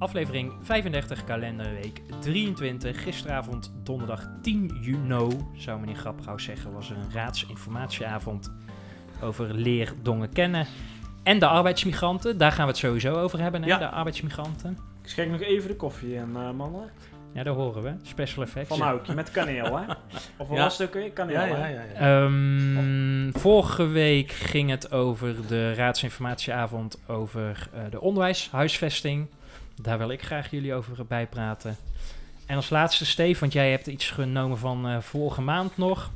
Aflevering 35, kalenderweek 23. Gisteravond, donderdag 10 juni, zou meneer Grapperhaus zeggen, was er een raadsinformatieavond over leer Dongen kennen. En de arbeidsmigranten, daar gaan we het sowieso over hebben, hè, Ja. de arbeidsmigranten. Ik schenk nog even de koffie in, eh, mannen. Ja, daar horen we. Special effects. Van Houtje, met kaneel, hè? Of wat Ja. weer? Kaneel, Ja, ja, hè? ja. ja. Ehm, vorige week ging het over de raadsinformatieavond over eh, de onderwijshuisvesting. Daar wil ik graag jullie over bijpraten. En als laatste, Steve, want jij hebt iets genomen van eh, vorige maand nog.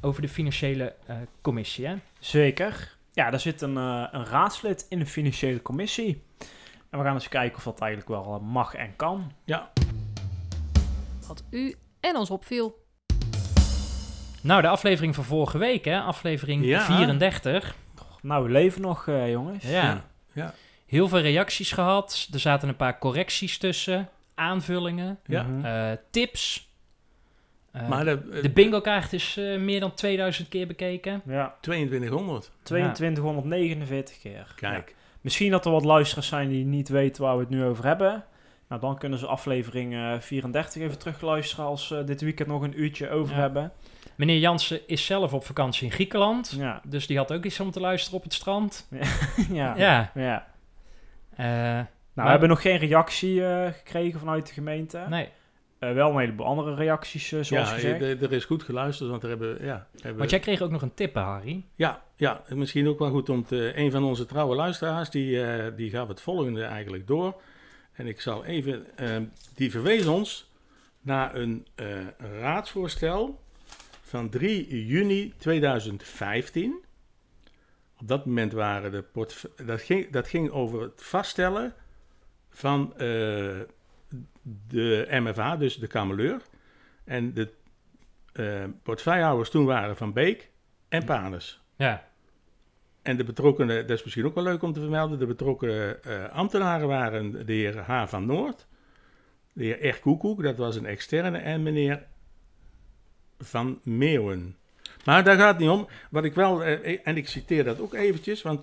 Over de financiële eh, commissie, hè? Zeker. Ja, daar zit een, eh, een raadslid in de financiële commissie. En we gaan eens kijken of dat eigenlijk wel mag en kan. Wat u en ons opviel. Nou, de aflevering van vorige week, hè? Aflevering Ja. 34. Nou, we leven nog, eh, jongens. Ja. ja. Heel veel reacties gehad. Er zaten een paar correcties tussen. Aanvullingen. Ja. Mhm. eh, tips. Eh, Maar de, eh, De bingo kaart is eh, meer dan 2000 keer bekeken. ja, 2200. 2249 keer. Kijk. Ja. Misschien dat er wat luisteraars zijn die niet weten waar we het nu over hebben. Nou, dan kunnen ze aflevering eh, 34 even terugluisteren als ze dit weekend nog een uurtje over Ja. hebben. Meneer Jansen is zelf op vakantie in Griekenland. Ja, Dus die had ook iets om te luisteren op het strand. ja. Ja. ja. Eh, Nou, we hebben nog geen reactie eh, gekregen vanuit de gemeente. nee. Eh, wel een heleboel andere reacties, eh, zoals ja, gezegd. er- er is goed geluisterd, want er hebben... Ja, hebben Want jij kreeg ook nog een tip, Harry. ja, ja, misschien ook wel goed om te... Een van onze trouwe luisteraars, die, eh, die gaf het volgende eigenlijk door. En ik zal even... die verwees ons naar een eh, raadsvoorstel van 3 juni 2015. Op dat moment waren de dat, ging, dat ging over het vaststellen van eh, de MFA, dus de kameleur. En de portefeuillehouders toen waren Van Beek en Panes. Ja. En de betrokkenen, dat is misschien ook wel leuk om te vermelden, de betrokken eh, ambtenaren waren de heer H. van Noord, de heer R. Koekoek, dat was een externe, en meneer Van Meeuwen. Maar daar gaat het niet om. Wat ik wel, eh, en ik citeer dat ook eventjes, want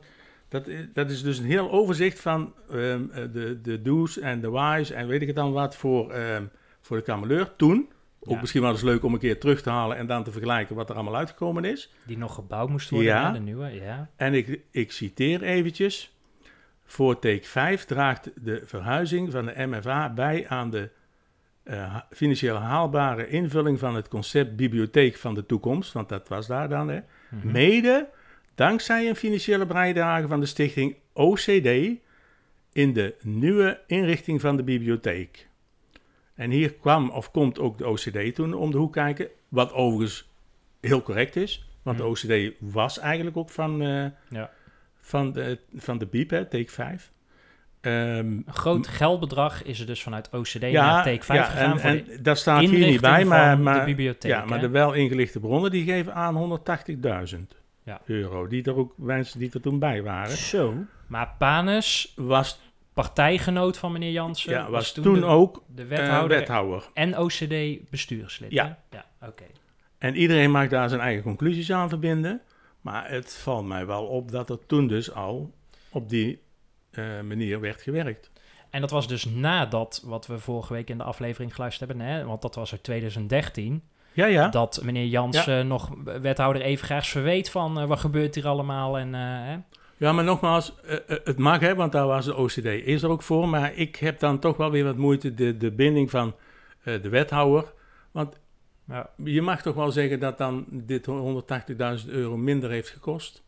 dat, is- dat is dus een heel overzicht van ehm, eh, de, de do's en de why's en weet ik het dan wat voor, ehm, voor de kameleur toen. Ook Ja. misschien wel eens leuk om een keer terug te halen en dan te vergelijken wat er allemaal uitgekomen is. Die nog gebouwd moest worden, Ja. de nieuwe. Ja. En ik, ik citeer eventjes. Voor take 5 draagt de verhuizing van de MFA bij aan de ha- financieel haalbare invulling van het concept bibliotheek van de toekomst, want dat was daar dan, hè. Mhm. Mede dankzij een financiële bijdrage van de stichting OCD in de nieuwe inrichting van de bibliotheek. En hier kwam of komt ook de OCD toen om de hoek kijken, wat overigens heel correct is, want Mhm. de OCD was eigenlijk ook van, eh, Ja. van, de, van de BIEB, hè, take 5. Ehm, Een groot geldbedrag is er dus vanuit OCD ja, naar Take 5 ja, gegaan en, voor en de dat staat hier niet bij, maar, maar de bibliotheek. ja, maar de wel ingelichte bronnen die geven aan 180.000 Ja. euro. Die er ook mensen die er toen bij waren. Zo. Maar Panes, Was, partijgenoot van meneer Jansen, ja, was toen, de, ook de eh, wethouder wethouder. en OCD-bestuurslid. Ja. hè? Ja, oké. En iedereen mag daar zijn eigen conclusies aan verbinden. Maar het valt mij wel op dat er toen dus al op die manier werd gewerkt. En dat was dus nadat wat we vorige week in de aflevering geluisterd hebben, hè? want dat was uit 2013, Ja, ja. dat meneer Jansen nog wethouder Evengraags verweet van eh, wat gebeurt hier allemaal en eh, hè? Ja, maar nogmaals, eh, eh, het mag, hè, want daar was de OCD is er ook voor. Maar ik heb dan toch wel weer wat moeite, de, de binding van eh, de wethouder. Want Ja. je mag toch wel zeggen dat dan dit 180.000 euro minder heeft gekost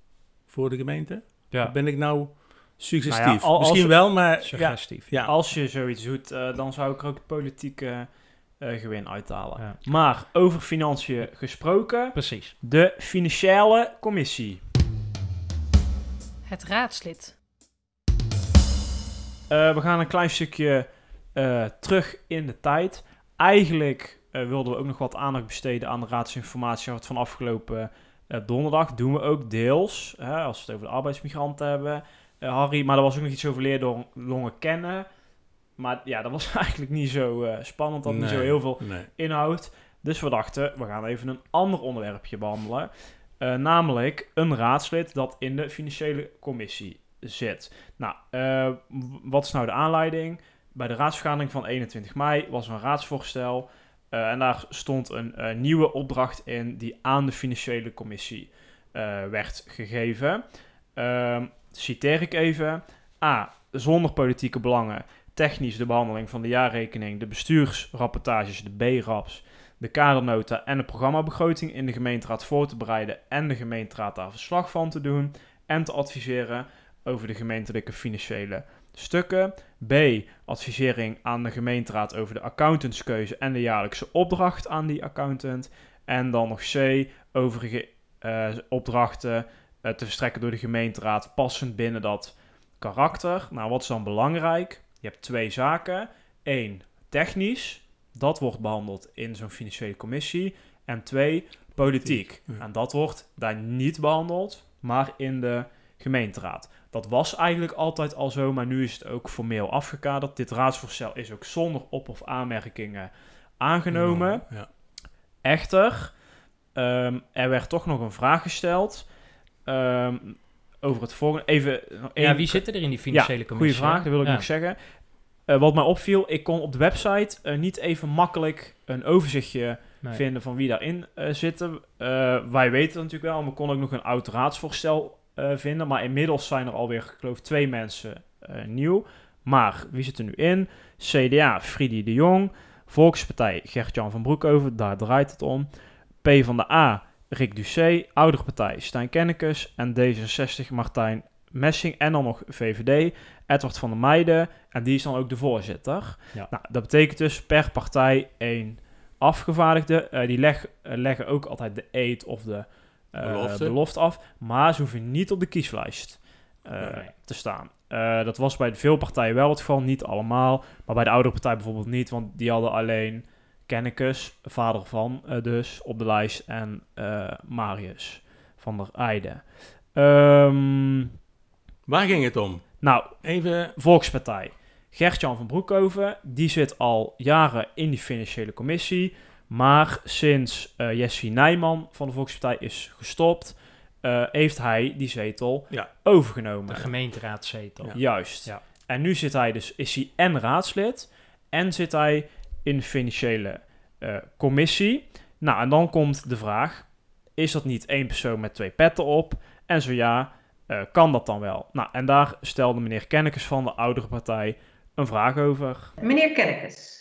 voor de gemeente? Ja, Ben ik nou suggestief? Nou ja, al- Misschien wel, maar ja, suggestief. ja. Als je zoiets doet, eh, dan zou ik er ook het politieke eh, gewin uithalen. Ja. Maar over financiën gesproken, Precies. de financiële commissie. Het raadslid. Eh, we gaan een klein stukje eh, terug in de tijd. Eigenlijk eh, wilden we ook nog wat aandacht besteden aan de raadsinformatie van afgelopen uh, donderdag. Doen we ook deels, hè, als we het over de arbeidsmigranten hebben, Harry. Maar er was ook nog iets over leerlongen kennen. Maar ja, dat was eigenlijk niet zo spannend, dat nee, niet zo heel veel nee. inhoud. Dus we dachten, we gaan even een ander onderwerpje behandelen. namelijk een raadslid dat in de financiële commissie zit. Nou, wat is nou de aanleiding? Bij de raadsvergadering van 21 mei was er een raadsvoorstel. En daar stond een nieuwe opdracht in die aan de financiële commissie werd gegeven. Ehm, citeer ik even. A. Zonder politieke belangen. Technisch de behandeling van de jaarrekening, de bestuursrapportages, de B-raps, de kadernota en de programmabegroting in de gemeenteraad voor te bereiden en de gemeenteraad daar verslag van te doen en te adviseren over de gemeentelijke financiële stukken. B. Advisering aan de gemeenteraad over de accountantskeuze en de jaarlijkse opdracht aan die accountant. En dan nog C. Overige uh, opdrachten te verstrekken door de gemeenteraad passend binnen dat karakter. Nou, wat is dan belangrijk? Je hebt twee zaken. Eén, technisch. Dat wordt behandeld in zo'n financiële commissie. En twee, politiek. Ja. En dat wordt daar niet behandeld, maar in de gemeenteraad. Dat was eigenlijk altijd al zo, maar nu is het ook formeel afgekaderd. Dit raadsvoorstel is ook zonder op- of aanmerkingen aangenomen. Ja. Echter, um, er werd toch nog een vraag gesteld um, over het volgende. Even, ja, wie zitten er in die financiële ja, commissie? Goeie vraag, dat wil ik ja. nog zeggen. Uh, wat mij opviel, ik kon op de website uh, niet even makkelijk een overzichtje nee. vinden van wie daarin uh, zitten. wij weten het natuurlijk wel, we konden ook nog een oud raadsvoorstel vinden. Maar inmiddels zijn er alweer, ik geloof, twee mensen nieuw. Maar wie zit er nu in? CDA, Friedi de Jong. Volkspartij, Gert-Jan van Broekhoven, daar draait het om. P van de A, Rick Ducé. Oudere partij, Stijn Kennekes. En D66, Martijn Messing. En dan nog VVD, Edward van der Meijden. En die is dan ook de voorzitter. Ja. Nou, dat betekent dus per partij één afgevaardigde. Uh, die leg, leggen ook altijd de eet of de uh, Belofte. belofte af. Maar ze hoeven niet op de kieslijst Nee. te staan. Dat was bij veel partijen wel het geval, niet allemaal. Maar bij de oudere partij bijvoorbeeld niet, want die hadden alleen Kennekes, vader van uh, dus, op de lijst. En uh, Marius van der Eijden. Um, Waar ging het om? Nou, Even... Volkspartij. Gert-Jan van Broekhoven, die zit al jaren in die financiële commissie. Maar sinds uh, Jessie Nijman van de Volkspartij is gestopt, uh, heeft hij die zetel Ja. overgenomen. De gemeenteraadzetel. Ja. Juist. Ja. En nu zit hij dus, is hij en raadslid en zit hij in de financiële uh, commissie. Nou, en dan komt de vraag, is dat niet één persoon met twee petten op? En zo ja, uh, kan dat dan wel? Nou, en daar stelde meneer Kennekes van de oudere partij een vraag over. Meneer Kennekes.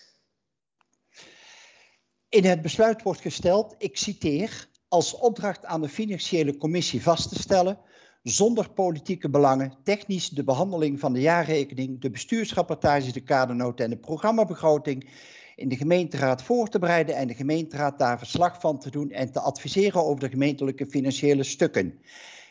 In het besluit wordt gesteld, ik citeer, als opdracht aan de financiële commissie vast te stellen, zonder politieke belangen, technisch de behandeling van de jaarrekening, de bestuursrapportage, de kadernota en de programmabegroting in de gemeenteraad voor te bereiden en de gemeenteraad daar verslag van te doen en te adviseren over de gemeentelijke financiële stukken.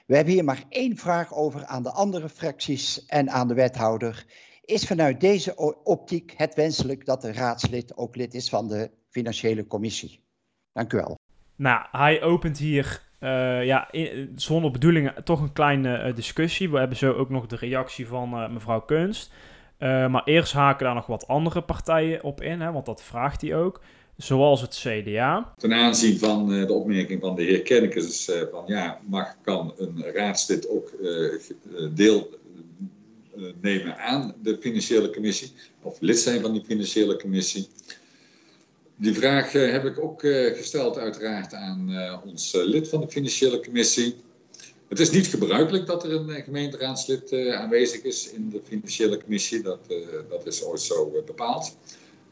We hebben hier maar één vraag over aan de andere fracties en aan de wethouder. Is vanuit deze optiek het wenselijk dat de raadslid ook lid is van de financiële commissie? Dank u wel. Nou, hij opent hier uh, ja, zonder bedoelingen toch een kleine uh, discussie. We hebben zo ook nog de reactie van uh, mevrouw Kunst. Uh, maar eerst haken daar nog wat andere partijen op in, hè, want dat vraagt hij ook. Zoals het CDA. Ten aanzien van uh, de opmerking van de heer Kennekes, uh, van ja, mag, kan een raadslid ook deel nemen aan de financiële commissie, of lid zijn van die financiële commissie. Die vraag heb ik ook gesteld uiteraard aan ons lid van de financiële commissie. Het is niet gebruikelijk dat er een gemeenteraadslid uh, aanwezig is in de financiële commissie. Dat, uh, dat is ooit zo bepaald.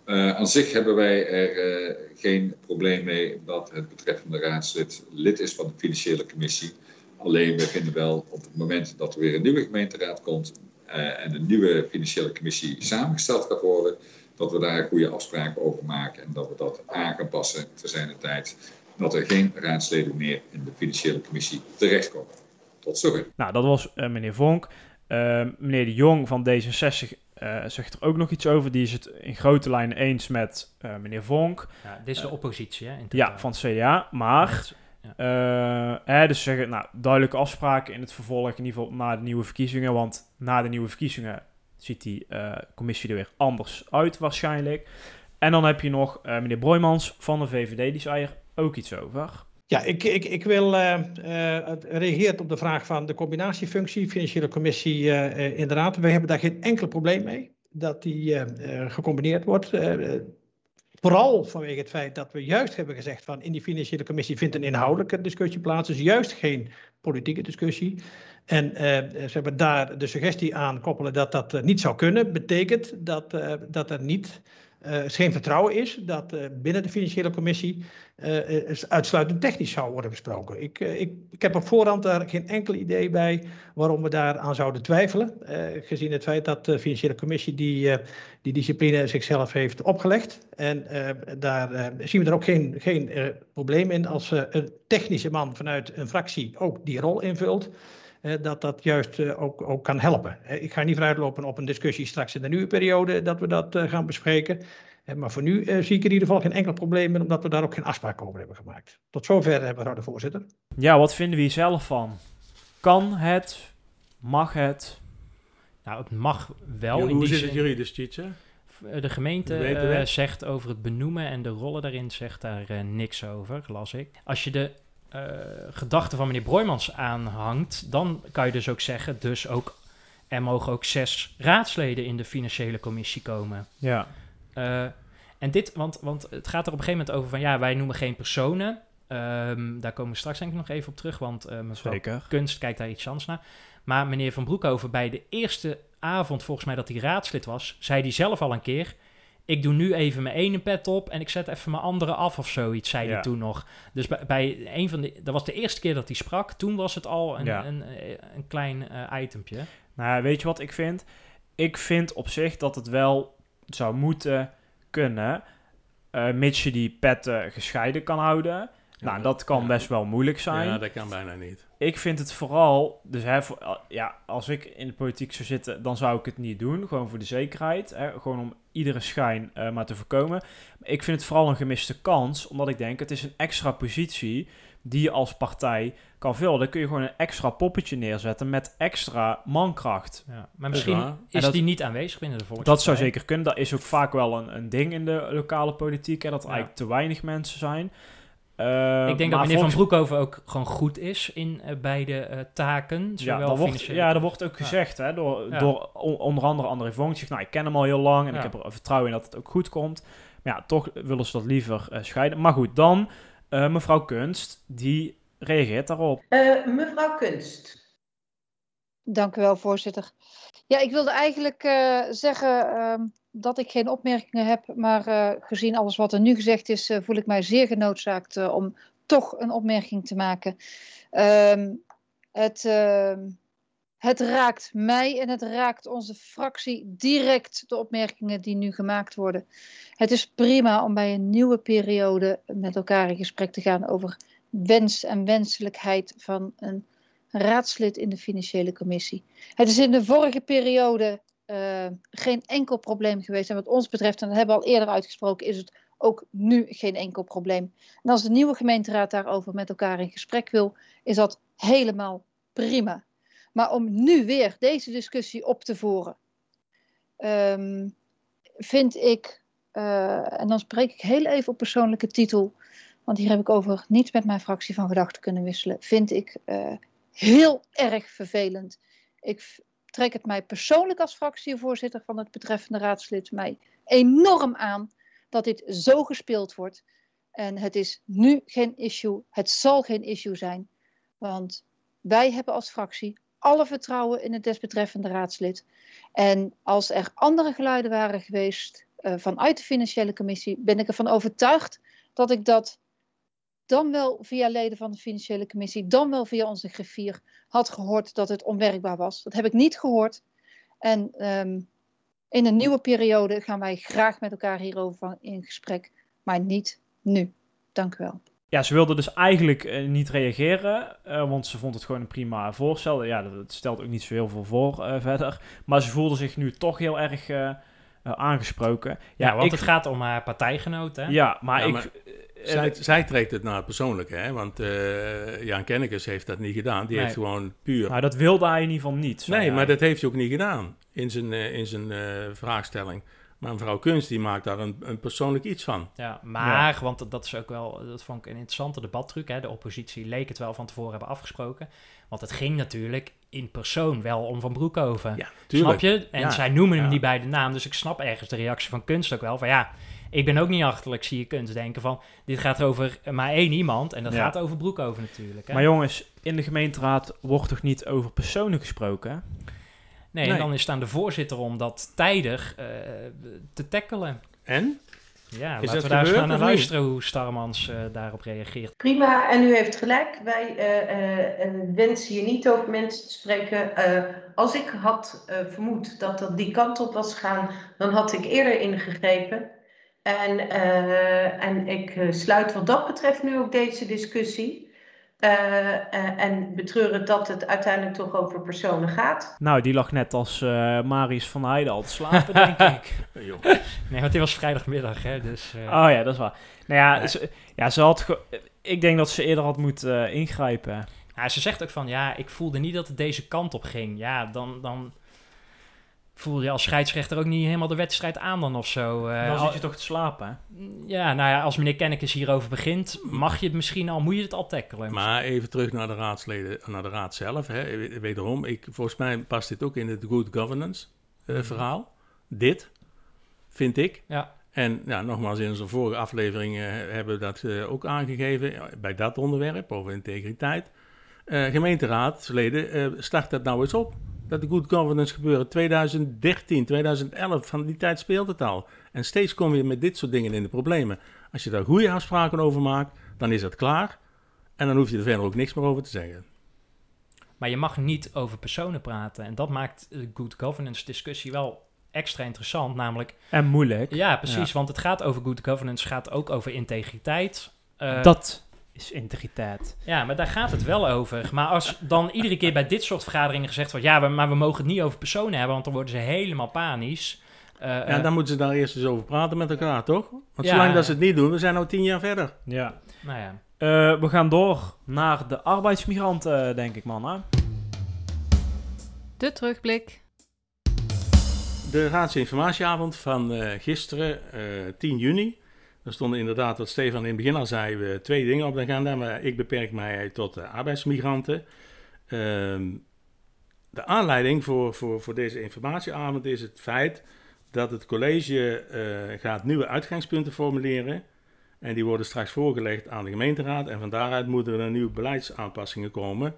aan zich hebben wij er geen probleem mee dat het betreffende raadslid lid is van de financiële commissie. Alleen we vinden wel op het moment dat er weer een nieuwe gemeenteraad komt en een nieuwe financiële commissie samengesteld gaat worden, dat we daar goede afspraken over maken en dat we dat aan gaan passen te zijn de tijd dat er geen raadsleden meer in de financiële commissie terechtkomen. Tot zover. Nou, dat was uh, meneer Vonk. Uh, meneer De Jong van D66 eh, zegt er ook nog iets over. Die is het in grote lijnen eens met eh, meneer Vonk. Ja, dit is de Eh, oppositie, hè? in Ja, van het CDA. Maar, eh, hè, dus ze zeggen, nou, duidelijke afspraken in het vervolg, in ieder geval na de nieuwe verkiezingen. Want na de nieuwe verkiezingen ziet die eh, commissie er weer anders uit waarschijnlijk. En dan heb je nog eh, meneer Broijmans van de VVD, die zei er ook iets over. Ja, ik, ik, ik wil uh, reageert op de vraag van de combinatiefunctie, financiële commissie. Uh, inderdaad, we hebben daar geen enkel probleem mee dat die gecombineerd wordt. vooral vanwege het feit dat we juist hebben gezegd van in die financiële commissie vindt een inhoudelijke discussie plaats, dus juist geen politieke discussie. En ze hebben daar de suggestie aan koppelen dat dat niet zou kunnen, betekent dat, dat er niet uh, geen vertrouwen is dat uh, binnen de financiële commissie uh, uitsluitend technisch zou worden besproken. Ik, ik, ik heb op voorhand daar geen enkel idee bij waarom we daar aan zouden twijfelen. gezien het feit dat de financiële commissie die, die discipline zichzelf heeft opgelegd. En daar zien we er ook geen, geen probleem in als een technische man vanuit een fractie ook die rol invult dat dat juist uh, ook, ook kan helpen. ik ga niet vooruitlopen op een discussie straks in de nieuwe periode dat we dat uh, gaan bespreken. maar voor nu zie ik in ieder geval geen enkel probleem in, omdat we daar ook geen afspraak over hebben gemaakt. Tot zover, mevrouw de voorzitter. Ja, wat vinden we hier zelf van? Kan het? Mag het? Nou, het mag wel. Ja, in hoe die zit het juridisch, Tietje? De gemeente uh, zegt over het benoemen en de rollen daarin zegt daar uh, niks over, las ik. Als je de uh, gedachte van meneer Broijmans aanhangt, dan kan je dus ook zeggen, dus ook, er mogen ook zes raadsleden in de financiële commissie komen. Ja. Uh, en dit, want, want het gaat er op een gegeven moment over van, ja, wij noemen geen personen. Um, daar komen we straks denk ik nog even op terug, want uh, mevrouw Zeker. Kunst kijkt daar iets anders naar. Maar meneer Van Broekhoven, bij de eerste avond volgens mij dat hij raadslid was, zei hij zelf al een keer, ik doe nu even mijn ene pet op en ik zet even mijn andere af of zoiets, zei Ja. hij toen nog. Dus bij, bij een van de, dat was de eerste keer dat hij sprak, toen was het al een, Ja. een, een, een klein uh, itempje. Nou, ja, weet je wat ik vind? Ik vind op zich dat het wel zou moeten kunnen, uh, mits je die petten gescheiden kan houden. nou, dat kan ja. best wel moeilijk zijn. Ja, dat kan bijna niet. Ik vind het vooral, dus hè, voor- ja, als ik in de politiek zou zitten, dan zou ik het niet doen. Gewoon voor de zekerheid. Hè, gewoon om iedere schijn eh, maar te voorkomen. Maar ik vind het vooral een gemiste kans, omdat ik denk, het is een extra positie die je als partij kan vullen. Dan kun je gewoon een extra poppetje neerzetten met extra mankracht. Ja. Maar misschien is dat- die niet aanwezig binnen de volkspartij. Dat zou zeker kunnen. Dat is ook vaak wel een, een ding in de lokale politiek, hè, dat er Ja. eigenlijk te weinig mensen zijn. Eh, Ik denk dat maar meneer Van Broekhoven ook gewoon goed is in uh, beide uh, taken. Ja, Zowel dat wordt, financieel- ja, dat wordt ook Ja. gezegd hè, door, Ja. door on- onder andere André zegt, nou, ik ken hem al heel lang en Ja. ik heb er vertrouwen in dat het ook goed komt. Maar ja, toch willen ze dat liever eh, scheiden. Maar goed, dan eh, mevrouw Kunst, die reageert daarop. Eh, mevrouw Kunst. Dank u wel, voorzitter. Ja, ik wilde eigenlijk eh, zeggen ehm, dat ik geen opmerkingen heb, maar eh, gezien alles wat er nu gezegd is, eh, voel ik mij zeer genoodzaakt eh, om toch een opmerking te maken. Ehm, het, ehm, het raakt mij en het raakt onze fractie direct de opmerkingen die nu gemaakt worden. Het is prima om bij een nieuwe periode met elkaar in gesprek te gaan over wens en wenselijkheid van een raadslid in de financiële commissie. Het is in de vorige periode uh, geen enkel probleem geweest. En wat ons betreft, en dat hebben we al eerder uitgesproken, is het ook nu geen enkel probleem. En als de nieuwe gemeenteraad daarover met elkaar in gesprek wil, is dat helemaal prima. Maar om nu weer deze discussie op te voeren, um, vind ik, uh, en dan spreek ik heel even op persoonlijke titel, want hier heb ik over niets met mijn fractie van gedachten kunnen wisselen, vind ik uh, heel erg vervelend. Ik trek het mij persoonlijk als fractievoorzitter van het betreffende raadslid mij enorm aan dat dit zo gespeeld wordt. En het is nu geen issue, het zal geen issue zijn, want wij hebben als fractie alle vertrouwen in het desbetreffende raadslid. En als er andere geluiden waren geweest uh, vanuit de financiële commissie, ben ik ervan overtuigd dat ik dat dan wel via leden van de financiële commissie, dan wel via onze griffier had gehoord dat het onwerkbaar was. Dat heb ik niet gehoord. En um, in een nieuwe periode gaan wij graag met elkaar hierover in gesprek, maar niet nu. Dank u wel. ja, ze wilde dus eigenlijk eh, niet reageren, eh, want ze vond het gewoon een prima voorstel. Ja, dat, dat stelt ook niet zo heel veel voor eh, verder. Maar ze voelde zich nu toch heel erg aangesproken. Ja, want ik, het gaat om haar partijgenoot, hè? Ja, maar Ja, ik... maar Zij, zij trekt het naar het persoonlijke, hè? want eh, Jan Kennekes heeft dat niet gedaan. Die Nee. heeft gewoon puur... nou, dat wilde hij in ieder geval niet. nee, hij. maar dat heeft hij ook niet gedaan in zijn, eh, in zijn eh, vraagstelling. Maar mevrouw Kunst die maakt daar een, een persoonlijk iets van. Ja, maar, want dat- dat is ook wel, dat vond ik een interessante debattruc. Hè? De oppositie leek het wel van tevoren hebben afgesproken. Want het ging natuurlijk in persoon wel om Van Broekhoven. Ja. Snap je? En Ja, zij noemen hem niet bij de naam. Dus ik snap ergens de reactie van Kunst ook wel. Van ja, ik ben ook niet achterlijk, zie je Kunst denken van... Dit gaat over maar één iemand. En dat Ja. gaat over Broekhoven natuurlijk. Hè? Maar jongens, in de gemeenteraad wordt toch niet over personen gesproken? hè? nee, nee. en dan is het aan de voorzitter om dat tijdig eh, te tackelen. En? Ja, Is laten we daar eens naar luisteren hoe Starmans eh, daarop reageert. Prima, en u heeft gelijk. Wij eh, eh, wensen hier niet over mensen te spreken. Eh, als ik had vermoed dat dat die kant op was gegaan, dan had ik eerder ingegrepen. En, eh, en ik eh, sluit wat dat betreft nu ook deze discussie. Eh, eh, en betreur het dat het uiteindelijk toch over personen gaat. Nou, die lag net als eh Marius van Heijden al te slapen, denk ik. Nee, want die was vrijdagmiddag, hè? Dus, eh, Oh ja, dat is waar. Nou ja, Nee. ze, ja ze had ik denk dat ze eerder had moeten ingrijpen. ja, ze zegt ook van, ja, ik voelde niet dat het deze kant op ging. Ja, dan, dan voel je als scheidsrechter ook niet helemaal de wedstrijd aan dan of zo. Eh, Dan zit je toch te slapen, hè? Ja, nou ja, als meneer Kennekes hierover begint, mag je het misschien al, moet je het al tackelen. Maar even terug naar de raadsleden, naar de raad zelf. Hè. We- Wederom, ik, volgens mij past dit ook in het good governance eh, Mhm. verhaal. Dit, vind ik. Ja. En ja, nogmaals, in onze vorige aflevering eh, hebben we dat eh, ook aangegeven, bij dat onderwerp, over integriteit. Eh gemeenteraadsleden, eh, start dat nou eens op. Dat de good governance gebeuren 2013, 2011, van die tijd speelt het al. En steeds kom je met dit soort dingen in de problemen. Als je daar goede afspraken over maakt, dan is dat klaar. En dan hoef je er verder ook niks meer over te zeggen. Maar je mag niet over personen praten. En dat maakt de good governance discussie wel extra interessant. Namelijk, En moeilijk. ja, precies, want het gaat over good governance, gaat ook over integriteit. Eh, dat is integriteit. Ja, maar daar gaat het wel over. Maar als dan iedere keer bij dit soort vergaderingen gezegd wordt... ja, we- maar we mogen het niet over personen hebben... want dan worden ze helemaal panisch. Eh, Ja, eh, dan moeten ze daar eerst eens over praten met elkaar, toch? Want Ja. zolang dat ze het niet doen, we zijn nou tien jaar verder. Ja. nou ja. Eh, we gaan door naar de arbeidsmigranten, denk ik, man. Hè? De terugblik. De raadsinformatieavond van eh, gisteren, eh 10 juni. Er stonden inderdaad, wat Stefan in het begin al zei, twee dingen op de agenda. Maar ik beperk mij tot arbeidsmigranten. Ehm, de aanleiding voor, voor, voor deze informatieavond is het feit dat het college eh, gaat nieuwe uitgangspunten formuleren. En die worden straks voorgelegd aan de gemeenteraad. En van daaruit moeten er nieuwe beleidsaanpassingen komen.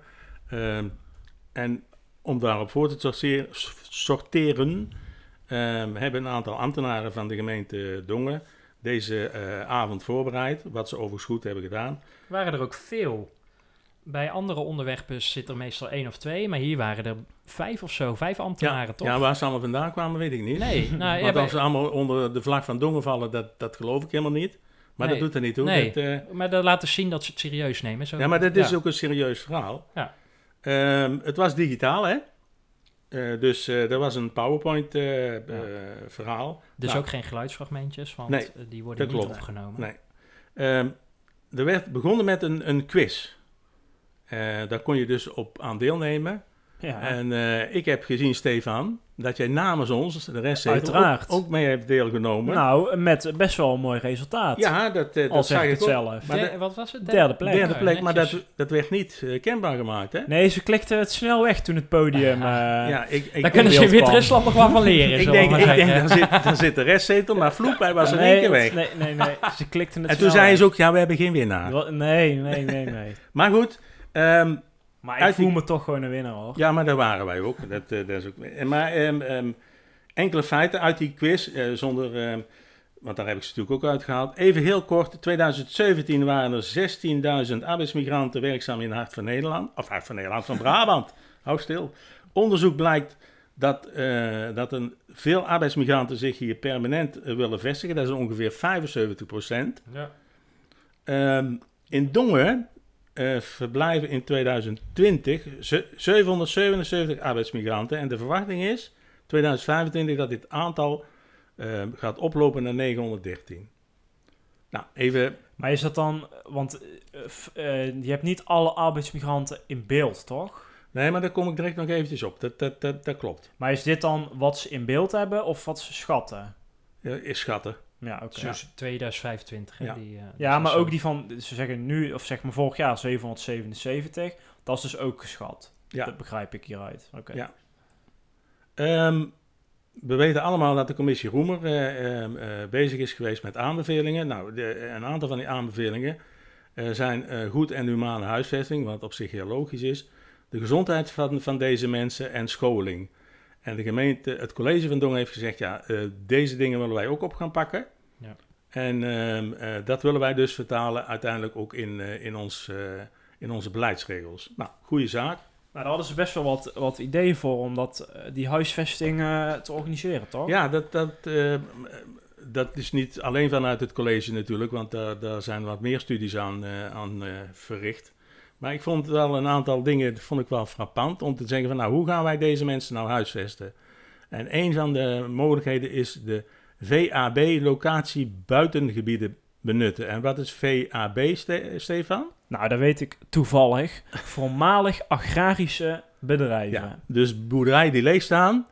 Ehm, en om daarop voor te sorteren, ehm, hebben een aantal ambtenaren van de gemeente Dongen deze eh, avond voorbereid. Wat ze overigens goed hebben gedaan. waren er ook veel. Bij andere onderwerpen zit er meestal één of twee... maar hier waren er vijf of zo. Vijf ambtenaren, toch? Ja, waar ze allemaal vandaan kwamen, weet ik niet. Nee, nou, ja, Want als ze allemaal onder de vlag van Dongen vallen, dat, dat geloof ik helemaal niet. Maar Nee. dat doet er niet toe. Nee. Dat, eh, maar dat laat dus zien dat ze het serieus nemen. Zo. Ja, maar dat is Ja. ook een serieus verhaal. Ja. Ehm, het was digitaal, hè? Eh, dus eh er was een PowerPoint-verhaal. Dus Nou, ook geen geluidsfragmentjes, want Nee, eh, die worden dat niet klopt. opgenomen. Nee. Ehm, er werd begonnen met een, een quiz. Eh, daar kon je dus op aan deelnemen. Ja. En eh, ik heb gezien, Stefan, dat jij namens ons, de rest Uiteraard. ook, ook mee hebt deelgenomen. nou, met best wel een mooi resultaat. ja, dat, Al dat zeg zag ik het ook. zelf. Maar de- wat was het? Derde plek. Derde plek, maar dat, dat werd niet eh, kenbaar gemaakt, hè? Nee, ze klikte het snel weg toen het podium... eh, ja, ik, ik, Daar kunnen ze in. Wit-Rusland nog wel van leren. ik denk, ik denk daar, zit, daar zit de restzetel, maar vloep, hij was in nee, één keer weg. Nee, nee, nee. Ze klikten het en toen zeiden ze ook, ja, we hebben geen winnaar. Nee, nee, nee, nee. Maar goed, ehm, Maar ik Uit die- voel me toch gewoon een winnaar, hoor. ja, maar daar waren wij ook. Dat, eh, dat is ook en maar ehm, ehm, enkele feiten uit die quiz, eh, zonder, ehm, want daar heb ik ze natuurlijk ook uitgehaald. Even heel kort, 2017 waren er 16.000 arbeidsmigranten werkzaam in Hart van Nederland. Of Hart van Nederland, van Brabant. Hou stil. Onderzoek blijkt dat, eh, dat een, veel arbeidsmigranten zich hier permanent willen vestigen. Dat is ongeveer 75 procent. Ja. In Dongen eh, verblijven in 2020 ze- 777 arbeidsmigranten. En de verwachting is 2025 dat dit aantal eh, gaat oplopen naar 913. Nou, even Maar is dat dan, want eh, je hebt niet alle arbeidsmigranten in beeld, toch? Nee, maar daar kom ik direct nog eventjes op. Dat, dat, dat, dat klopt. Maar is dit dan wat ze in beeld hebben of wat ze schatten? Ja, is schatten. Ja, oké. Dus 2025. Hè, Ja. die, eh, Ja, maar ook die van, ze zeggen nu, of zeg maar vorig jaar 777, dat is dus ook geschat. Ja. Dat begrijp ik hieruit. Oké. Ja. Ehm, we weten allemaal dat de commissie Roemer eh, ehm, eh, bezig is geweest met aanbevelingen. Nou, de, een aantal van die aanbevelingen zijn goed en humane huisvesting, wat op zich heel logisch is. De gezondheid van, van deze mensen en scholing. En de gemeente, het college van Dongen heeft gezegd, ja, eh, deze dingen willen wij ook op gaan pakken. Ja. En ehm, eh, dat willen wij dus vertalen uiteindelijk ook in, eh, in, ons, in onze beleidsregels. Nou, goede zaak. Nou, daar hadden ze best wel wat, wat ideeën voor om dat, die huisvesting te organiseren, toch? Ja, dat, dat, dat is niet alleen vanuit het college natuurlijk, want daar, daar zijn wat meer studies aan, aan verricht. Maar ik vond wel een aantal dingen, dat vond ik wel frappant, om te zeggen van nou, hoe gaan wij deze mensen nou huisvesten? En een van de mogelijkheden is de VAB, locatie buitengebieden benutten. En wat is VAB, Ste- Stefan? Nou, dat weet ik toevallig. Voormalig agrarische bedrijven. Ja, dus boerderijen die leeg staan,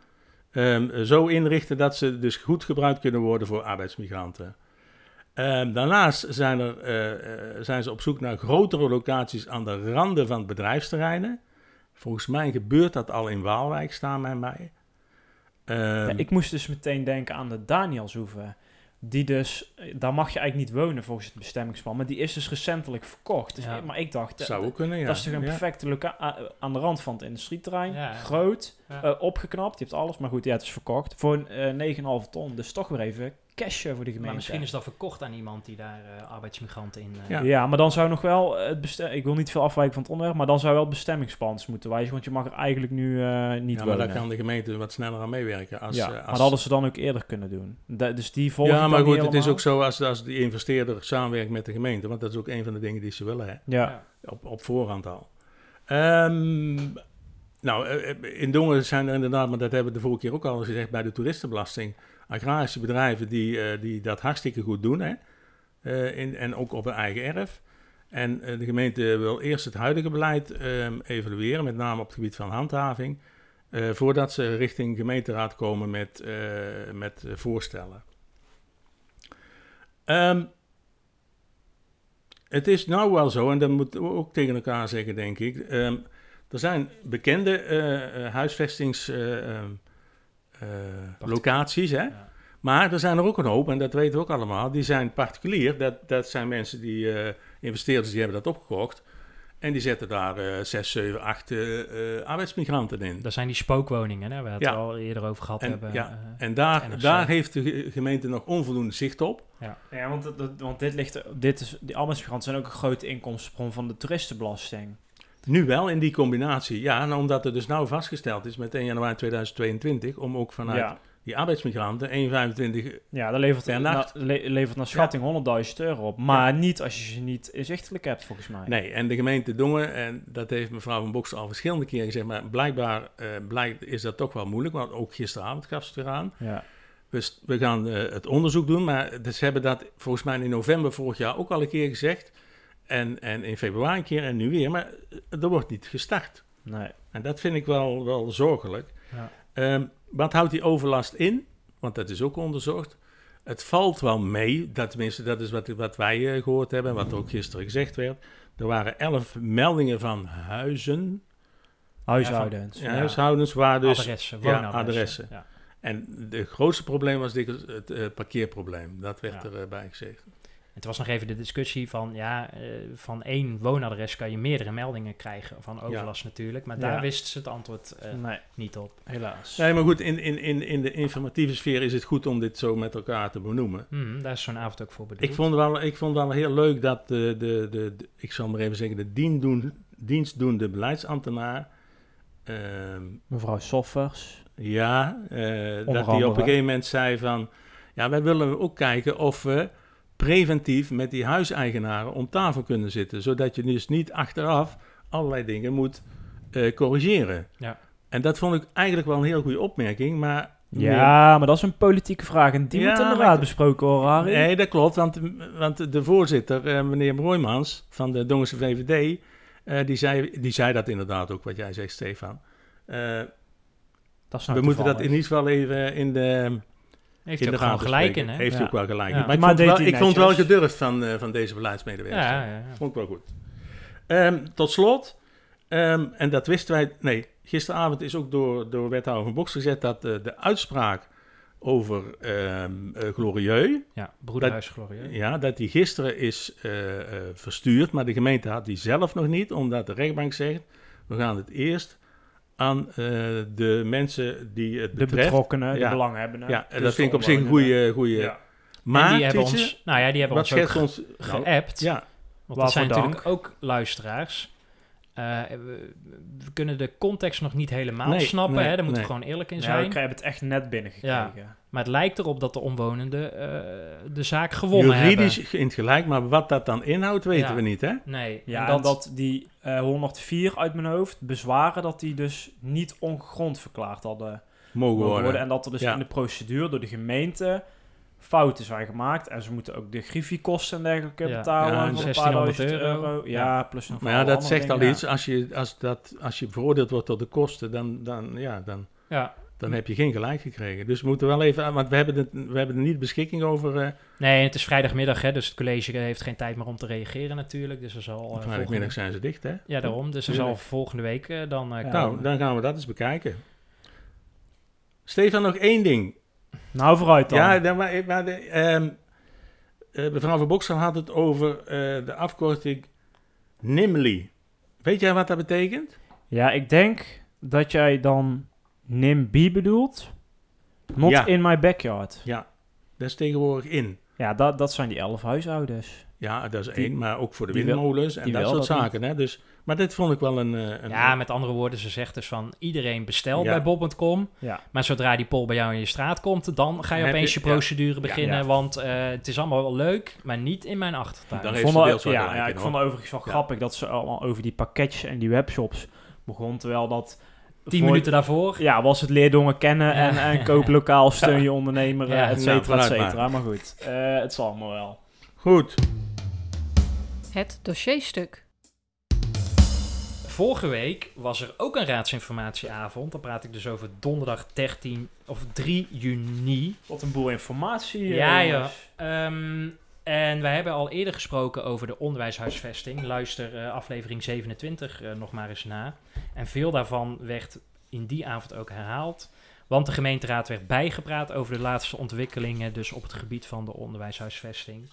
ehm, zo inrichten dat ze dus goed gebruikt kunnen worden voor arbeidsmigranten. Ehm, daarnaast zijn, er, eh, eh, zijn ze op zoek naar grotere locaties aan de randen van bedrijfsterreinen. Volgens mij gebeurt dat al in Waalwijk, staan bij mij. Ehm, Ja, ik moest dus meteen denken aan de Danielshoeve. Die dus, eh, daar mag je eigenlijk niet wonen volgens het bestemmingsplan. Maar die is dus recentelijk verkocht. Dus, Ja. Maar ik dacht, zou ook kunnen, ja. dat is toch een Ja. perfecte locatie aan de rand van het industrieterrein. Ja. Groot, Ja. eh, opgeknapt, je hebt alles. Maar goed, ja, het is verkocht voor een eh 9,5 ton. Dus toch weer even cashen voor de gemeente. Maar misschien is dat verkocht aan iemand die daar eh, arbeidsmigranten in... eh, Ja. Ja, maar dan zou nog wel het bestem... Ik wil niet veel afwijken van het onderwerp, maar dan zou wel het bestemmingsplan moeten wijzigen, want je mag er eigenlijk nu eh, niet ja, maar wonen. daar kan de gemeente wat sneller aan meewerken. Als, ja, maar dat hadden ze dan ook eerder kunnen doen. Da- dus die volgen ja, maar goed, het is ook zo als, als die investeerder samenwerkt met de gemeente, want dat is ook een van de dingen die ze willen, hè. Ja. op, op voorhand al. Ehm, nou, in Dongen zijn er inderdaad, maar dat hebben we de vorige keer ook al gezegd, bij de toeristenbelasting, agrarische bedrijven die, eh, die dat hartstikke goed doen. Hè? Eh, in, en ook op hun eigen erf. En eh, de gemeente wil eerst het huidige beleid ehm, evalueren, met name op het gebied van handhaving, voordat ze richting gemeenteraad komen met, met voorstellen. Ehm, het is nou wel zo, en dat moeten we ook tegen elkaar zeggen, denk ik. ehm, er zijn bekende eh, huisvestingslocaties, hè? Ja. Maar er zijn er ook een hoop, en dat weten we ook allemaal, die zijn particulier. Dat, dat zijn mensen die, eh, investeerders, die hebben dat opgekocht. En die zetten daar eh 6, 7, 8 eh, eh, arbeidsmigranten in. Dat zijn die spookwoningen, hè, waar we het Ja. al eerder over gehad En, hebben. ja, eh. en daar, daar heeft de ge- gemeente nog onvoldoende zicht op. Ja, want, dat- dat- want dit ligt, dit is, die arbeidsmigranten zijn ook een grote inkomstenbron van de toeristenbelasting. Nu wel in die combinatie. Ja, nou, omdat er dus nou vastgesteld is met 1 januari 2022... om ook vanuit Ja, die arbeidsmigranten 1,25... ja dat levert, Per na, le- levert naar schatting 100.000 euro op. Maar niet als je ze niet inzichtelijk hebt, volgens mij. Nee, en de gemeente Dongen, en dat heeft mevrouw van Boksel al verschillende keren gezegd... maar blijkbaar eh, blijkt, is dat toch wel moeilijk, want ook gisteravond gaf ze het eraan. Ja. Dus we gaan eh, het onderzoek doen, maar dus ze hebben dat volgens mij in november vorig jaar ook al een keer gezegd... En, en in februari een keer en nu weer, maar er wordt niet gestart. Nee. En dat vind ik wel, wel zorgelijk. Ja. Ehm, wat houdt die overlast in? Want dat is ook onderzocht. Het valt wel mee, dat, tenminste dat is wat, wat wij eh, gehoord hebben, wat ook gisteren gezegd werd. Er waren elf meldingen van huizen, Huishoudens. ja, huishoudens, waar dus... adressen, woonadressen. adressen. En het grootste probleem was dikwijls het eh, parkeerprobleem. Dat werd erbij gezegd. Het was nog even de discussie van, ja, eh, van één woonadres kan je meerdere meldingen krijgen van overlast natuurlijk. Maar daar Ja. wisten ze het antwoord eh, Nee, niet op. helaas. Nee, maar goed, in, in, in, in de informatieve sfeer is het goed om dit zo met elkaar te benoemen. Hmm, daar is zo'n avond ook voor bedoeld. Ik vond, wel, ik vond wel heel leuk dat de, de, de, de- ik zal maar even zeggen, de dienstdoen, dienstdoende beleidsambtenaar, ehm, Mevrouw Soffers. ja, eh, dat hij andere. op een gegeven moment zei van, ja, wij willen ook kijken of we preventief met die huiseigenaren om tafel kunnen zitten. Zodat je dus niet achteraf allerlei dingen moet eh, corrigeren. Ja. En dat vond ik eigenlijk wel een heel goede opmerking, maar... Ja, maar dat is een politieke vraag en die Ja, moet in de maar raad ik- besproken worden, Harry. Nee, dat klopt, want, want de voorzitter, eh, meneer Broijmans van de Dongense VVD, eh, die, zei, die zei dat inderdaad ook, wat jij zegt, Stefan. Eh, dat is nou we moeten dat in ieder geval even in de, Heeft hij de ook gewoon gelijk in, hè? Heeft hij Ja. ook wel gelijk Ja. in. Maar ik Maar vond, wel, ik vond wel gedurfd van, eh, van deze beleidsmedewerker. Ja, ja, ja. Vond ik wel goed. Ehm, tot slot, ehm, en dat wisten wij... Nee, gisteravond is ook door, door wethouder van Boks gezet... dat eh, de uitspraak over ehm eh, Glorieux... Ja, broederhuis Glorieux. Ja, dat die gisteren is eh, eh, verstuurd, maar de gemeente had die zelf nog niet, omdat de rechtbank zegt, we gaan het eerst aan eh, de mensen die het De betreft. betrokkenen, de Ja. belanghebbenden. Ja, en Dus dat vind ik op zich een goede... goede Ja. Maar, en die hebben ons, nou ja, die hebben wat ons ook ons... nou, geappt. ja, Want dat zijn dank. natuurlijk ook luisteraars. Eh, we, we kunnen de context nog niet helemaal Nee, snappen. nee, hè? Daar moeten we gewoon eerlijk in Ja, zijn. ik heb het echt net binnengekregen. maar het lijkt erop dat de omwonenden eh, de zaak gewonnen juridisch hebben. in het gelijk, maar wat dat dan inhoudt, weten Ja. we niet, hè? Nee, Ja, en en dat, die eh, 104 uit mijn hoofd bezwaren dat die dus niet ongegrond verklaard hadden Mogen worden. worden. En dat er dus Ja. in de procedure door de gemeente fouten zijn gemaakt. En ze moeten ook de griffiekosten en dergelijke Ja. betalen. Ja, van een paar 1600 duizend euro. Ja, plus nog Maar ja, dat zegt al iets. Als je, als, dat, als je veroordeeld wordt tot de kosten, dan, dan, ja, dan, ja. dan heb je geen gelijk gekregen. Dus we moeten wel even, want we hebben, het, we hebben er niet beschikking over. eh Nee, het is vrijdagmiddag, hè, dus het college heeft geen tijd meer om te reageren natuurlijk. Dus er zal eh, Vrijdagmiddag volgende... zijn ze dicht, hè? Ja, daarom. Dus er zal volgende week eh, dan Ja. Nou, komen. dan gaan we dat eens bekijken. Stefan, nog één ding. Nou, vooruit dan. Ja, maar, maar de, mevrouw van Boksel had het over eh, de afkorting NIMLY. Weet jij wat dat betekent? Ja, ik denk dat jij dan NIMBY bedoelt. Not Ja. in my backyard. Ja, dat is tegenwoordig in. Ja, dat, dat zijn die elf huishoudens. Ja, dat is Die- één, maar ook voor de windmolens en dat soort dat zaken. Hè? Dus, maar dit vond ik wel een... eh, een Ja, met andere woorden, ze zegt dus van iedereen bestelt Ja. bij bob.com. Ja. Maar zodra die poll bij jou in je straat komt, dan ga je Heb opeens je- je procedure beginnen. ja. Want eh, het is allemaal wel leuk, maar niet in mijn achtertuin. Dan Ik heeft vond, ze wel- deels wel ja, gelijk ja, in, ik hoor. vond het overigens wel Ja. grappig dat ze allemaal over die pakketjes en die webshops begon. Terwijl dat... Tien voor- minuten daarvoor. Ja, was het leerdongen kennen en, en koop lokaal, steun je ondernemer, et cetera, et vooruit cetera. Maar goed, eh, het zal allemaal wel. Goed. Het dossierstuk. Vorige week was er ook een raadsinformatieavond. Dan praat ik dus over donderdag 13 of 3 juni. Wat een boel informatie. eh, Ja, ja. Ehm, en wij hebben al eerder gesproken over de onderwijshuisvesting. Luister eh, aflevering 27 eh, nog maar eens na. En veel daarvan werd in die avond ook herhaald. Want de gemeenteraad werd bijgepraat over de laatste ontwikkelingen, dus op het gebied van de onderwijshuisvesting.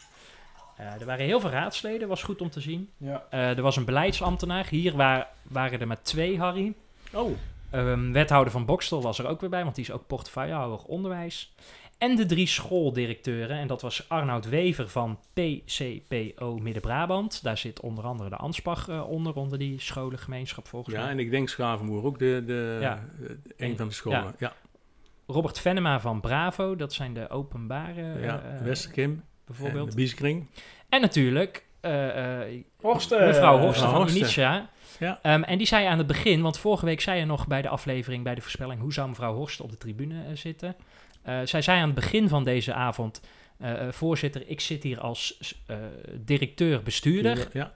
Eh, er waren heel veel raadsleden, was goed om te zien. Ja. Eh, er was een beleidsambtenaar. Hier wa- waren er maar twee, Harry. Oh, Ehm, wethouder van Bokstel was er ook weer bij, want die is ook portefeuillehouder onderwijs. En de drie schooldirecteuren, en dat was Arnoud Wever van PCPO Midden-Brabant. Daar zit onder andere de Anspach eh, onder, onder die scholengemeenschap volgens ja, mij. en ik denk Schavenmoer ook de, de, Ja. de- een van de scholen. Ja, Robert Venema van Bravo, dat zijn de openbare ja, eh, En bijvoorbeeld. de Bieskring. En natuurlijk eh, eh, Horsten. mevrouw Horsten van. Initia. Ja. Ehm, en die zei aan het begin, want vorige week zei je nog bij de aflevering, bij de voorspelling, hoe zou mevrouw Horsten op de tribune eh, zitten? Eh, zij zei aan het begin van deze avond, voorzitter, ik zit hier als eh, directeur-bestuurder. Ja,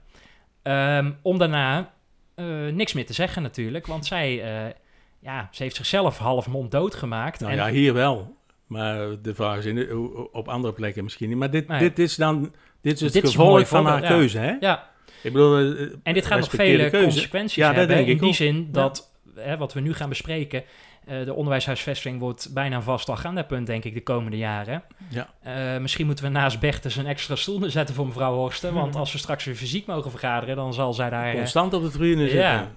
Ehm, om daarna eh, niks meer te zeggen natuurlijk, want zij, eh, ja, ze heeft zichzelf half mond dood gemaakt. nou en, ja, hier wel. Maar de vraag is in, op andere plekken misschien niet. Maar dit, Nee. dit is dan dit is het Dit is van haar keuze, hè? ja, Ik bedoel, eh, En dit gaat nog vele keuze. consequenties Ja, hebben. denk in ik die ook. zin dat, hè, wat we nu gaan bespreken, eh, de onderwijshuisvesting wordt bijna een vast agendapunt, denk ik, de komende jaren. Ja. Eh, misschien moeten we naast Bertus een extra stoel zetten voor mevrouw Horsten. Want als we straks weer fysiek mogen vergaderen, dan zal zij daar... Constant op de tribune zitten. ja.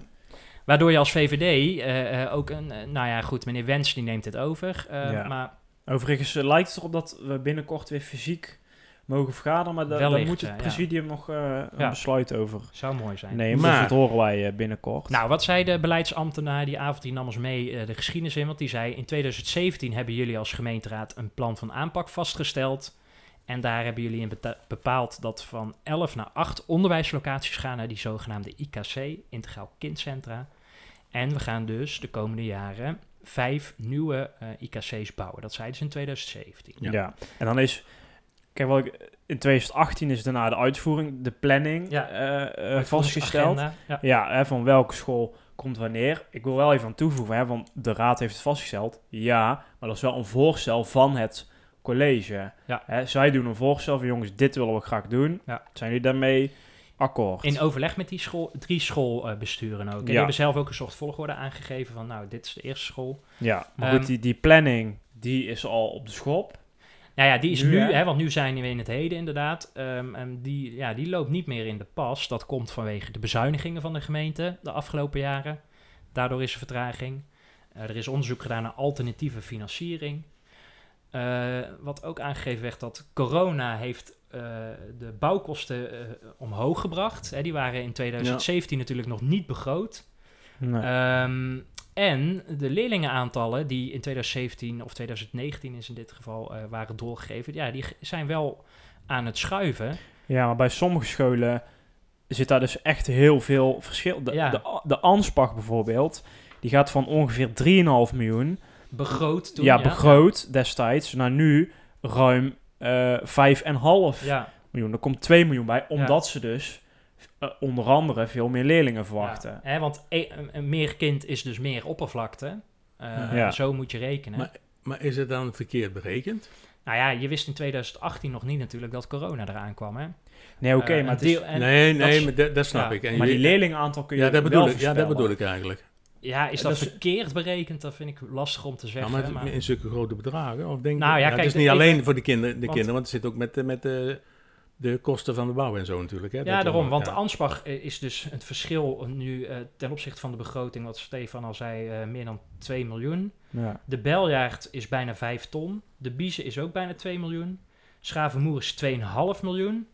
Waardoor je als VVD ook een... nou ja, goed, meneer Wens die neemt het over. Ja. Maar Overigens eh, lijkt het erop dat we binnenkort weer fysiek mogen vergaderen. Maar da- daar moet het ja. presidium nog eh, een Ja. besluit over zou mooi zijn. nemen. Maar- Dus dat horen wij eh, binnenkort. Nou, wat zei de beleidsambtenaar die avond? Die nam ons mee de geschiedenis in. Want die zei, in 2017 hebben jullie als gemeenteraad een plan van aanpak vastgesteld. En daar hebben jullie in bepaald dat van 11 naar 8 onderwijslocaties gaan naar die zogenaamde IKC, Integraal Kindcentra. En we gaan dus de komende jaren vijf nieuwe eh, IKC's bouwen. Dat zeiden ze in 2017. Ja. Ja. En dan is... Kijk, wat ik, in 2018 is daarna de uitvoering, de planning Ja. eh, eh, vastgesteld. Agenda, Ja. Ja, hè, van welke school komt wanneer. Ik wil wel even aan toevoegen, hè, want de raad heeft het vastgesteld. Ja, maar dat is wel een voorstel van het college. Ja. Hè, zij doen een voorstel van jongens, dit willen we graag doen. Ja. Zijn jullie daarmee akkoord? In overleg met die school, drie schoolbesturen ook. En die hebben zelf ook een soort volgorde aangegeven van, nou, dit is de eerste school. ja, maar Ehm, goed, die, die planning, die is al op de schop. Nou ja, die is Nu, nu, hè? want nu zijn we in het heden inderdaad. Ehm, en die, ja, die loopt niet meer in de pas. Dat komt vanwege de bezuinigingen van de gemeente de afgelopen jaren. Daardoor is er vertraging. Eh, er is onderzoek gedaan naar alternatieve financiering. Eh, wat ook aangegeven werd dat corona heeft eh, de bouwkosten eh, omhoog gebracht. Hè, die waren in 2017 natuurlijk nog niet begroot. Nee. Ehm, en de leerlingenaantallen die in 2017 of 2019 is in dit geval waren doorgegeven, ja, die zijn wel aan het schuiven. Ja, maar bij sommige scholen zit daar dus echt heel veel verschil. De, Ja. de, de Anspach bijvoorbeeld, die gaat van ongeveer 3,5 miljoen, Begroot toen. ja, begroot destijds, naar nu ruim eh 5,5 Ja, miljoen. Er komt 2 miljoen bij, omdat ze dus eh, onder andere veel meer leerlingen verwachten. ja. Hè, want e- een, een meer kind is dus meer oppervlakte. Eh, Ja. Zo moet je rekenen. Maar- Maar is het dan verkeerd berekend? nou ja, je wist in 2018 nog niet natuurlijk dat corona eraan kwam. Hè? Nee, oké, Eh, maar, het is- deel- en nee, dat nee, is- maar dat, dat snap ja, ik. En maar je- die leerlingenaantal kun je ja, dat wel bedoel ik, ja, dat bedoel ik eigenlijk. Ja, is dat, verkeerd berekend? Dat vind ik lastig om te Ja, zeggen. maar het- maar- in zulke grote bedragen? Of denk Nou het kijk, is niet even- alleen voor de kinderen, de want- kinderen, want het zit ook met, de- met de, de kosten van de bouw en zo natuurlijk. Hè? Ja, daarom. Want ja. de Anspach eh, is dus het verschil nu eh, ten opzichte van de begroting, wat Stefan al zei, eh, meer dan 2 miljoen. Ja. De Beljaard is bijna 5 ton. De Biezen is ook bijna 2 miljoen. Schavenmoer is 2,5 miljoen.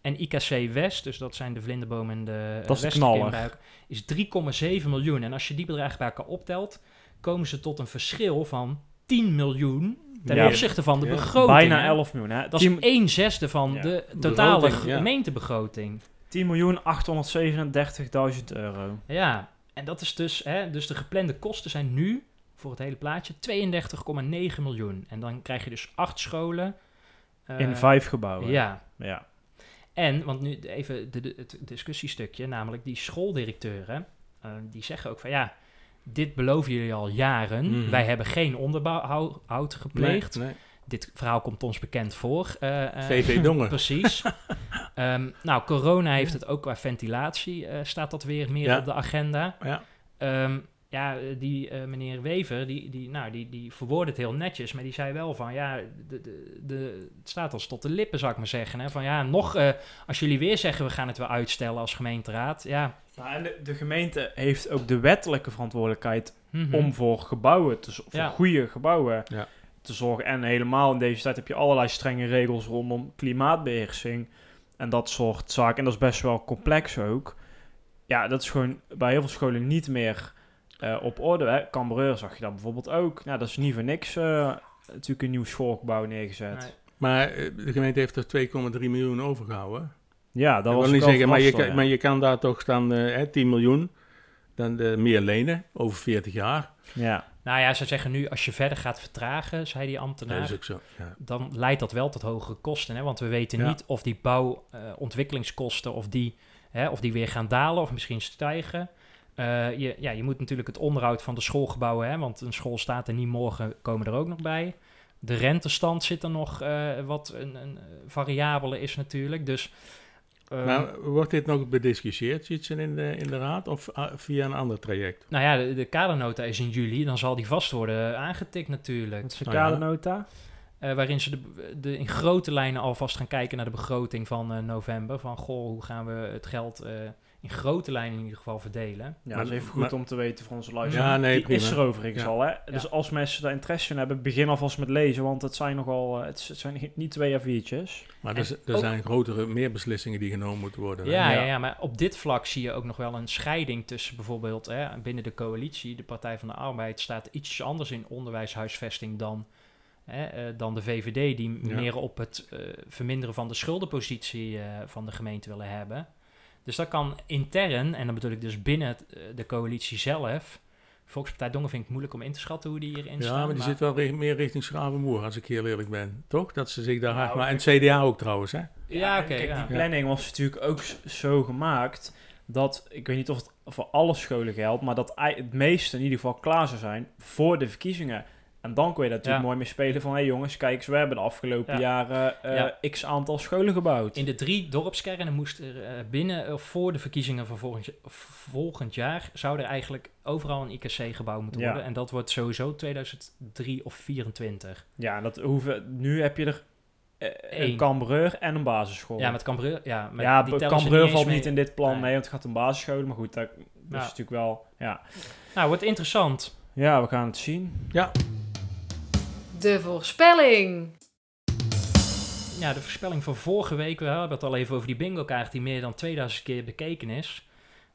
En IKC West, dus dat zijn de vlinderboom en de eh, Dat is de Westerkindbuik, knaller. is 3,7 miljoen. En als je die bedragen bij elkaar optelt, komen ze tot een verschil van 10 miljoen ten Ja. opzichte van de Ja. begroting. Bijna hè. 11 miljoen. Hè? Dat 10, is 1 zesde van Ja. de totale gemeentebegroting. 10 miljoen 837.000 euro. Ja, en dat is dus, hè, dus de geplande kosten zijn nu voor het hele plaatje 32,9 miljoen. En dan krijg je dus acht scholen. eh, In vijf gebouwen. Ja, ja. En, want nu even de, de- het discussiestukje, namelijk die schooldirecteuren, eh, die zeggen ook van ja, dit beloven jullie al jaren. Mhm. Wij hebben geen onderhoud gepleegd. Nee, nee. Dit verhaal komt ons bekend voor. eh, eh, VV Dongen. Precies. Ehm, nou, corona heeft het ook qua ventilatie, staat dat weer meer Ja. op de agenda. Ja. Ehm, ja, eh, die eh, meneer Wever, die, die, nou, die, die verwoordde het heel netjes, maar die zei wel van, ja, de, de, de, het staat ons tot de lippen, zou ik maar zeggen. Hè? Van ja, nog, eh, als jullie weer zeggen, we gaan het weer uitstellen als gemeenteraad, ja. Nou, en de, de gemeente heeft ook de wettelijke verantwoordelijkheid mhm. om voor gebouwen, te, voor Ja. goede gebouwen Ja. te zorgen. En helemaal in deze tijd heb je allerlei strenge regels rondom klimaatbeheersing en dat soort zaken. En dat is best wel complex ook. Ja, dat is gewoon bij heel veel scholen niet meer eh, op orde. Hè. Cambreur zag je dat bijvoorbeeld ook. Nou, dat is niet voor niks eh, natuurlijk een nieuw schoolgebouw neergezet. Nee. Maar eh, de gemeente heeft er 2,3 miljoen overgehouden. Ja, dat was wil niet zeggen, maar je, verrassend, kan, ja. maar je kan daar toch staan eh, hè, 10 miljoen. Dan meer lenen over 40 jaar. Ja. Nou ja, ze zeggen nu, als je verder gaat vertragen, zei die Dat ambtenaar, is ook zo. Ja. dan leidt dat wel tot hogere kosten. Hè? Want we weten Ja. niet of die bouwontwikkelingskosten of, die, hè, of die weer gaan dalen of misschien stijgen. Eh, je, ja, je moet natuurlijk het onderhoud van de schoolgebouwen, hè, want een school staat er niet morgen, komen er ook nog bij. De rentestand zit er nog eh, wat een, een variabele is natuurlijk. Dus ehm, Maar wordt dit nog bediscussieerd, ziet in de, in de raad? Of ah, via een ander traject? nou ja, de, de kadernota is in juli, dan zal die vast worden aangetikt natuurlijk. Wat is de ja. kadernota? Eh, waarin ze de, de, in grote lijnen alvast gaan kijken naar de begroting van eh, november. Van goh, hoe gaan we het geld eh, in grote lijnen in ieder geval verdelen. Ja, Maar- dat is even goed maar- om te weten voor onze luisteraars. Ja, nee, Die prima. is er overigens Ja. al, hè? Dus als mensen daar interesse in hebben, begin alvast met lezen, want het zijn nogal, eh, het, zijn niet twee A4'tjes. Maar En er, er ook- zijn grotere meer beslissingen die genomen moeten worden. Ja, Ja. ja. Ja, maar op dit vlak zie je ook nog wel een scheiding tussen bijvoorbeeld hè, binnen de coalitie. De Partij van de Arbeid staat iets anders in onderwijshuisvesting dan hè, eh, dan de VVD, die Ja. meer op het eh, verminderen van de schuldenpositie van de gemeente willen hebben. Dus dat kan intern, en dan bedoel ik dus binnen het, eh, de coalitie zelf. Volkspartij Dongen vind ik moeilijk om in te schatten hoe die hierin Ja, staan. maar die zit wel meer richting Schravenmoer, als ik heel eerlijk ben. Toch? Dat ze zich daar Nou, hard... Maar, en het CDA ook trouwens, hè? Ja, oké. kijk, ja. Die planning was natuurlijk ook zo gemaakt dat, ik weet niet of het voor alle scholen geldt, maar dat het meeste in ieder geval klaar zou zijn voor de verkiezingen. En dan kon je daar natuurlijk Ja. mooi mee spelen van, hé jongens, kijk eens, we hebben de afgelopen Ja. jaren eh, Ja. x aantal scholen gebouwd. In de drie dorpskernen moest er eh, binnen of voor de verkiezingen van volgend, ja- volgend jaar zou er eigenlijk overal een IKC-gebouw moeten Ja. worden. En dat wordt sowieso 2003 of 24. Ja, en dat hoeven, nu heb je er eh, een. Cambreur en een basisschool. Ja, met Cambreur. Ja, met, ja, die Cambreur valt mee. niet in dit plan Nee. mee, want het gaat om basisscholen. Maar goed, dat, dat Ja. is natuurlijk wel... Ja. Nou, wordt interessant. ja, we gaan het zien. De voorspelling. Ja, de voorspelling van vorige week, we hebben het al even over die bingo-kaart die meer dan 2000 keer bekeken is.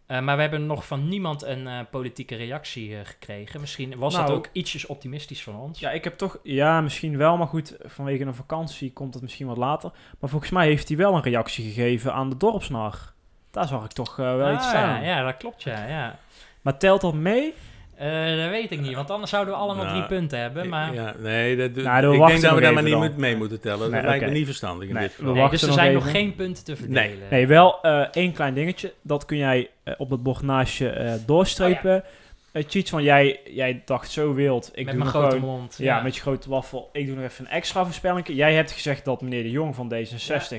Eh, maar we hebben nog van niemand een eh, politieke reactie eh, gekregen. Misschien was dat Nou, ook ietsjes optimistisch van ons. Ja, ik heb toch... Ja, misschien wel, maar goed, vanwege een vakantie komt het misschien wat later. Maar volgens mij heeft hij wel een reactie gegeven aan de dorpsnar. Daar zag ik toch eh, wel Ah, iets staan. ja, ja, dat klopt, ja. ja. Maar telt dat mee? Eh, dat weet ik niet, want anders zouden we allemaal Nou, drie punten hebben. Maar... Ja, nee, dat, Nou, dan ik denk dat we daar maar niet mee moeten tellen. Nee, dat lijkt me niet verstandig in Nee, dit geval. Nee, dus er nog zijn even. nog geen punten te verdelen. Nee, wel eh, één klein dingetje. Dat kun jij eh, op dat bord naast je eh, doorstrepen. Het iets van jij, jij dacht zo wild. Ik Met doe mijn grote gewoon, mond. Ja, met je grote waffel. Ik doe nog even een extra voorspelling. Jij hebt gezegd dat meneer de Jong van D66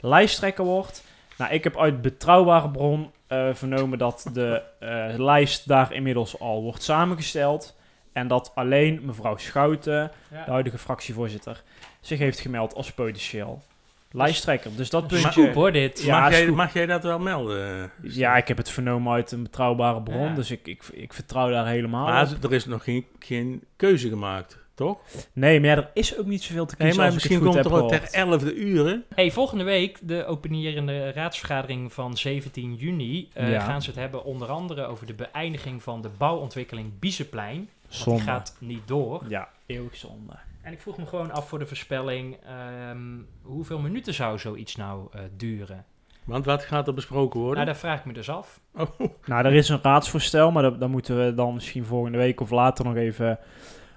lijsttrekker wordt. Nou, ik heb uit betrouwbare bron eh, vernomen dat de eh, lijst daar inmiddels al wordt samengesteld. En dat alleen mevrouw Schouten, Ja. de huidige fractievoorzitter, zich heeft gemeld als potentieel lijsttrekker. Dus dat puntje... scoop hoor, dit. Ja, mag, jij, mag jij dat wel melden? Ja, ik heb het vernomen uit een betrouwbare bron, Ja. dus ik, ik, ik vertrouw daar helemaal Maar op. er is nog geen, geen keuze gemaakt, toch? Nee, maar ja, er is ook niet zoveel te Nee, kiezen maar als ik misschien het goed komt heb er ook ter 11e uren. Hey, volgende week, de openierende raadsvergadering van 17 juni, eh, Ja. gaan ze het hebben onder andere over de beëindiging van de bouwontwikkeling Bieseplein. Want die gaat niet door. Ja, eeuwig zonde. En ik vroeg me gewoon af voor de voorspelling, ehm, hoeveel minuten zou zoiets nou eh, duren? Want wat gaat er besproken worden? Nou, dat vraag ik me dus af. Oh, Nou, er is een raadsvoorstel, maar daar, daar moeten we dan misschien volgende week of later nog even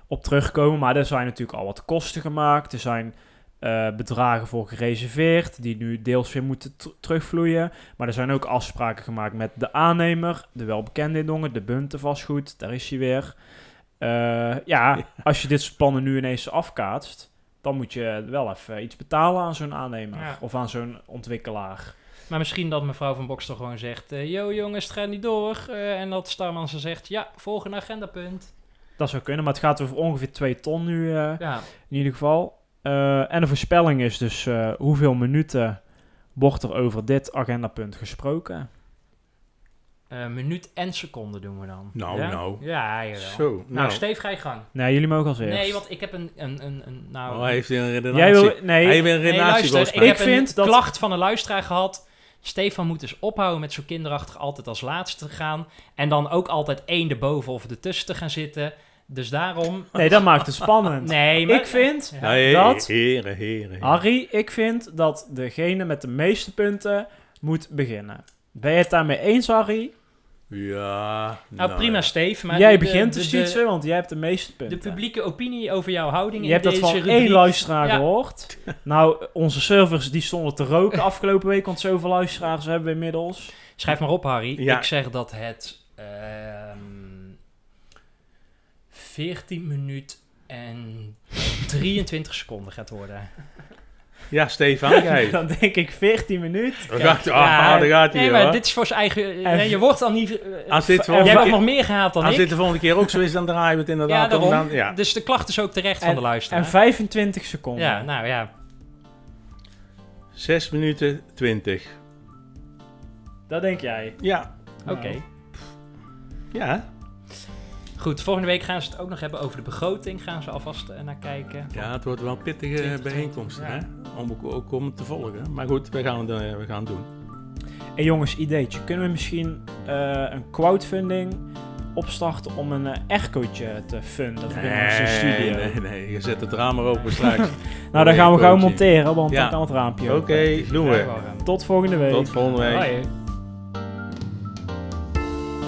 op terugkomen. Maar er zijn natuurlijk al wat kosten gemaakt. Er zijn eh, bedragen voor gereserveerd, die nu deels weer moeten terugvloeien. Maar er zijn ook afspraken gemaakt met de aannemer, de welbekende in Dongen, de Bunte vastgoed, daar is hij weer. Eh, ja, als je dit soort plannen nu ineens afkaatst, dan moet je wel even iets betalen aan zo'n aannemer Ja. of aan zo'n ontwikkelaar. Maar misschien dat mevrouw van Bokstel gewoon zegt, eh, yo jongens, het gaat niet door. Eh, en dat Starman ze zegt, ja, volgende agendapunt. Dat zou kunnen, maar het gaat over ongeveer 2 ton nu eh, Ja, in ieder geval. Eh, en de voorspelling is dus eh, hoeveel minuten wordt er over dit agendapunt gesproken. eh, minuut en seconde doen we dan. Nou, ja? nou. Ja, jawel. zo. Nou, Nou, Steef, ga je gang. Nee, jullie mogen als eerst. Nee, want ik heb een, een, een, een nou... oh, hij heeft een redenatie. Jij wil... Nee, hij heeft een Nee, redenatie luister, ik Ik heb vind een dat- klacht van een luisteraar gehad. Stefan moet dus ophouden met zo kinderachtig altijd als laatste te gaan. En dan ook altijd één erboven of ertussen te gaan zitten. Dus daarom... nee, dat maakt het spannend. Nee, maar... Ik vind, Ja. Nee, dat- heren, heren. heren. Harry, ik vind dat degene met de meeste punten moet beginnen. Ben je het daarmee eens, Harry? Ja. Nou, prima, ja. Steve. Maar jij de- begint de, te de, want jij hebt de meeste de, punten. publieke opinie over jouw houding Je in hebt dat deze van rubriek. één luisteraar Ja. gehoord. Nou, onze servers die stonden te roken afgelopen week, want zoveel luisteraars hebben we inmiddels. Schrijf maar op, Harry. Ja. Ik zeg dat het... ehm 14 minuten en 23 seconden gaat worden. Ja, Stefan, jij. Dan denk ik 14 minuten. Gaat, Ja, ah, daar gaat hij Nee, hoor. maar dit is voor zijn eigen... En- nee, je wordt al niet... eh, Als dit jij wordt keer- nog meer gehaald dan Als ik. dit de volgende keer ook zo is, dan draaien we het inderdaad ja, om. Dan, ja. Dus de klacht is ook terecht van de luisteraar. En 25 seconden. ja, nou ja. 6 minuten 20. Dat denk jij. Ja. Oké. Nou. Ja. Goed, volgende week gaan ze het ook nog hebben over de begroting. Gaan ze alvast eh, naar kijken. Ja, het wordt wel een pittige 20, bijeenkomst, ja. hè? Om ook, ook om het te volgen. Maar goed, we gaan het, eh, we gaan het doen. En jongens, ideetje. Kunnen we misschien eh, een crowdfunding opstarten om een uh, aircootje te funden voor in onze Nee, studio. nee, nee. Je zet het raam maar open straks. Nou, dan gaan we gauw monteren, want Ja. dan kan het raampje Oké, doen we. Tot volgende week. Tot volgende week. Hoi.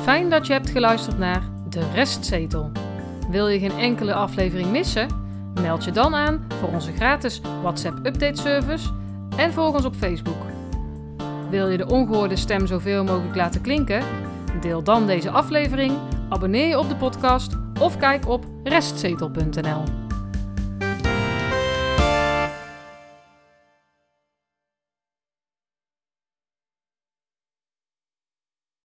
Fijn dat je hebt geluisterd naar De Restzetel. Wil je geen enkele aflevering missen? Meld je dan aan voor onze gratis WhatsApp update service en volg ons op Facebook. Wil je de ongehoorde stem zoveel mogelijk laten klinken? Deel dan deze aflevering, abonneer je op de podcast of kijk op restzetel.nl.